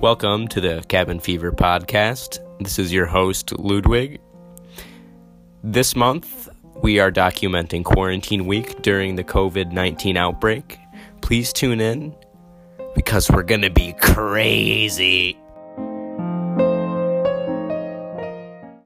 Welcome to the Cabin Fever podcast. This is your host, Ludwig. This month, we are documenting Quarantine Week during the COVID 19 outbreak. Please tune in because we're going to be crazy.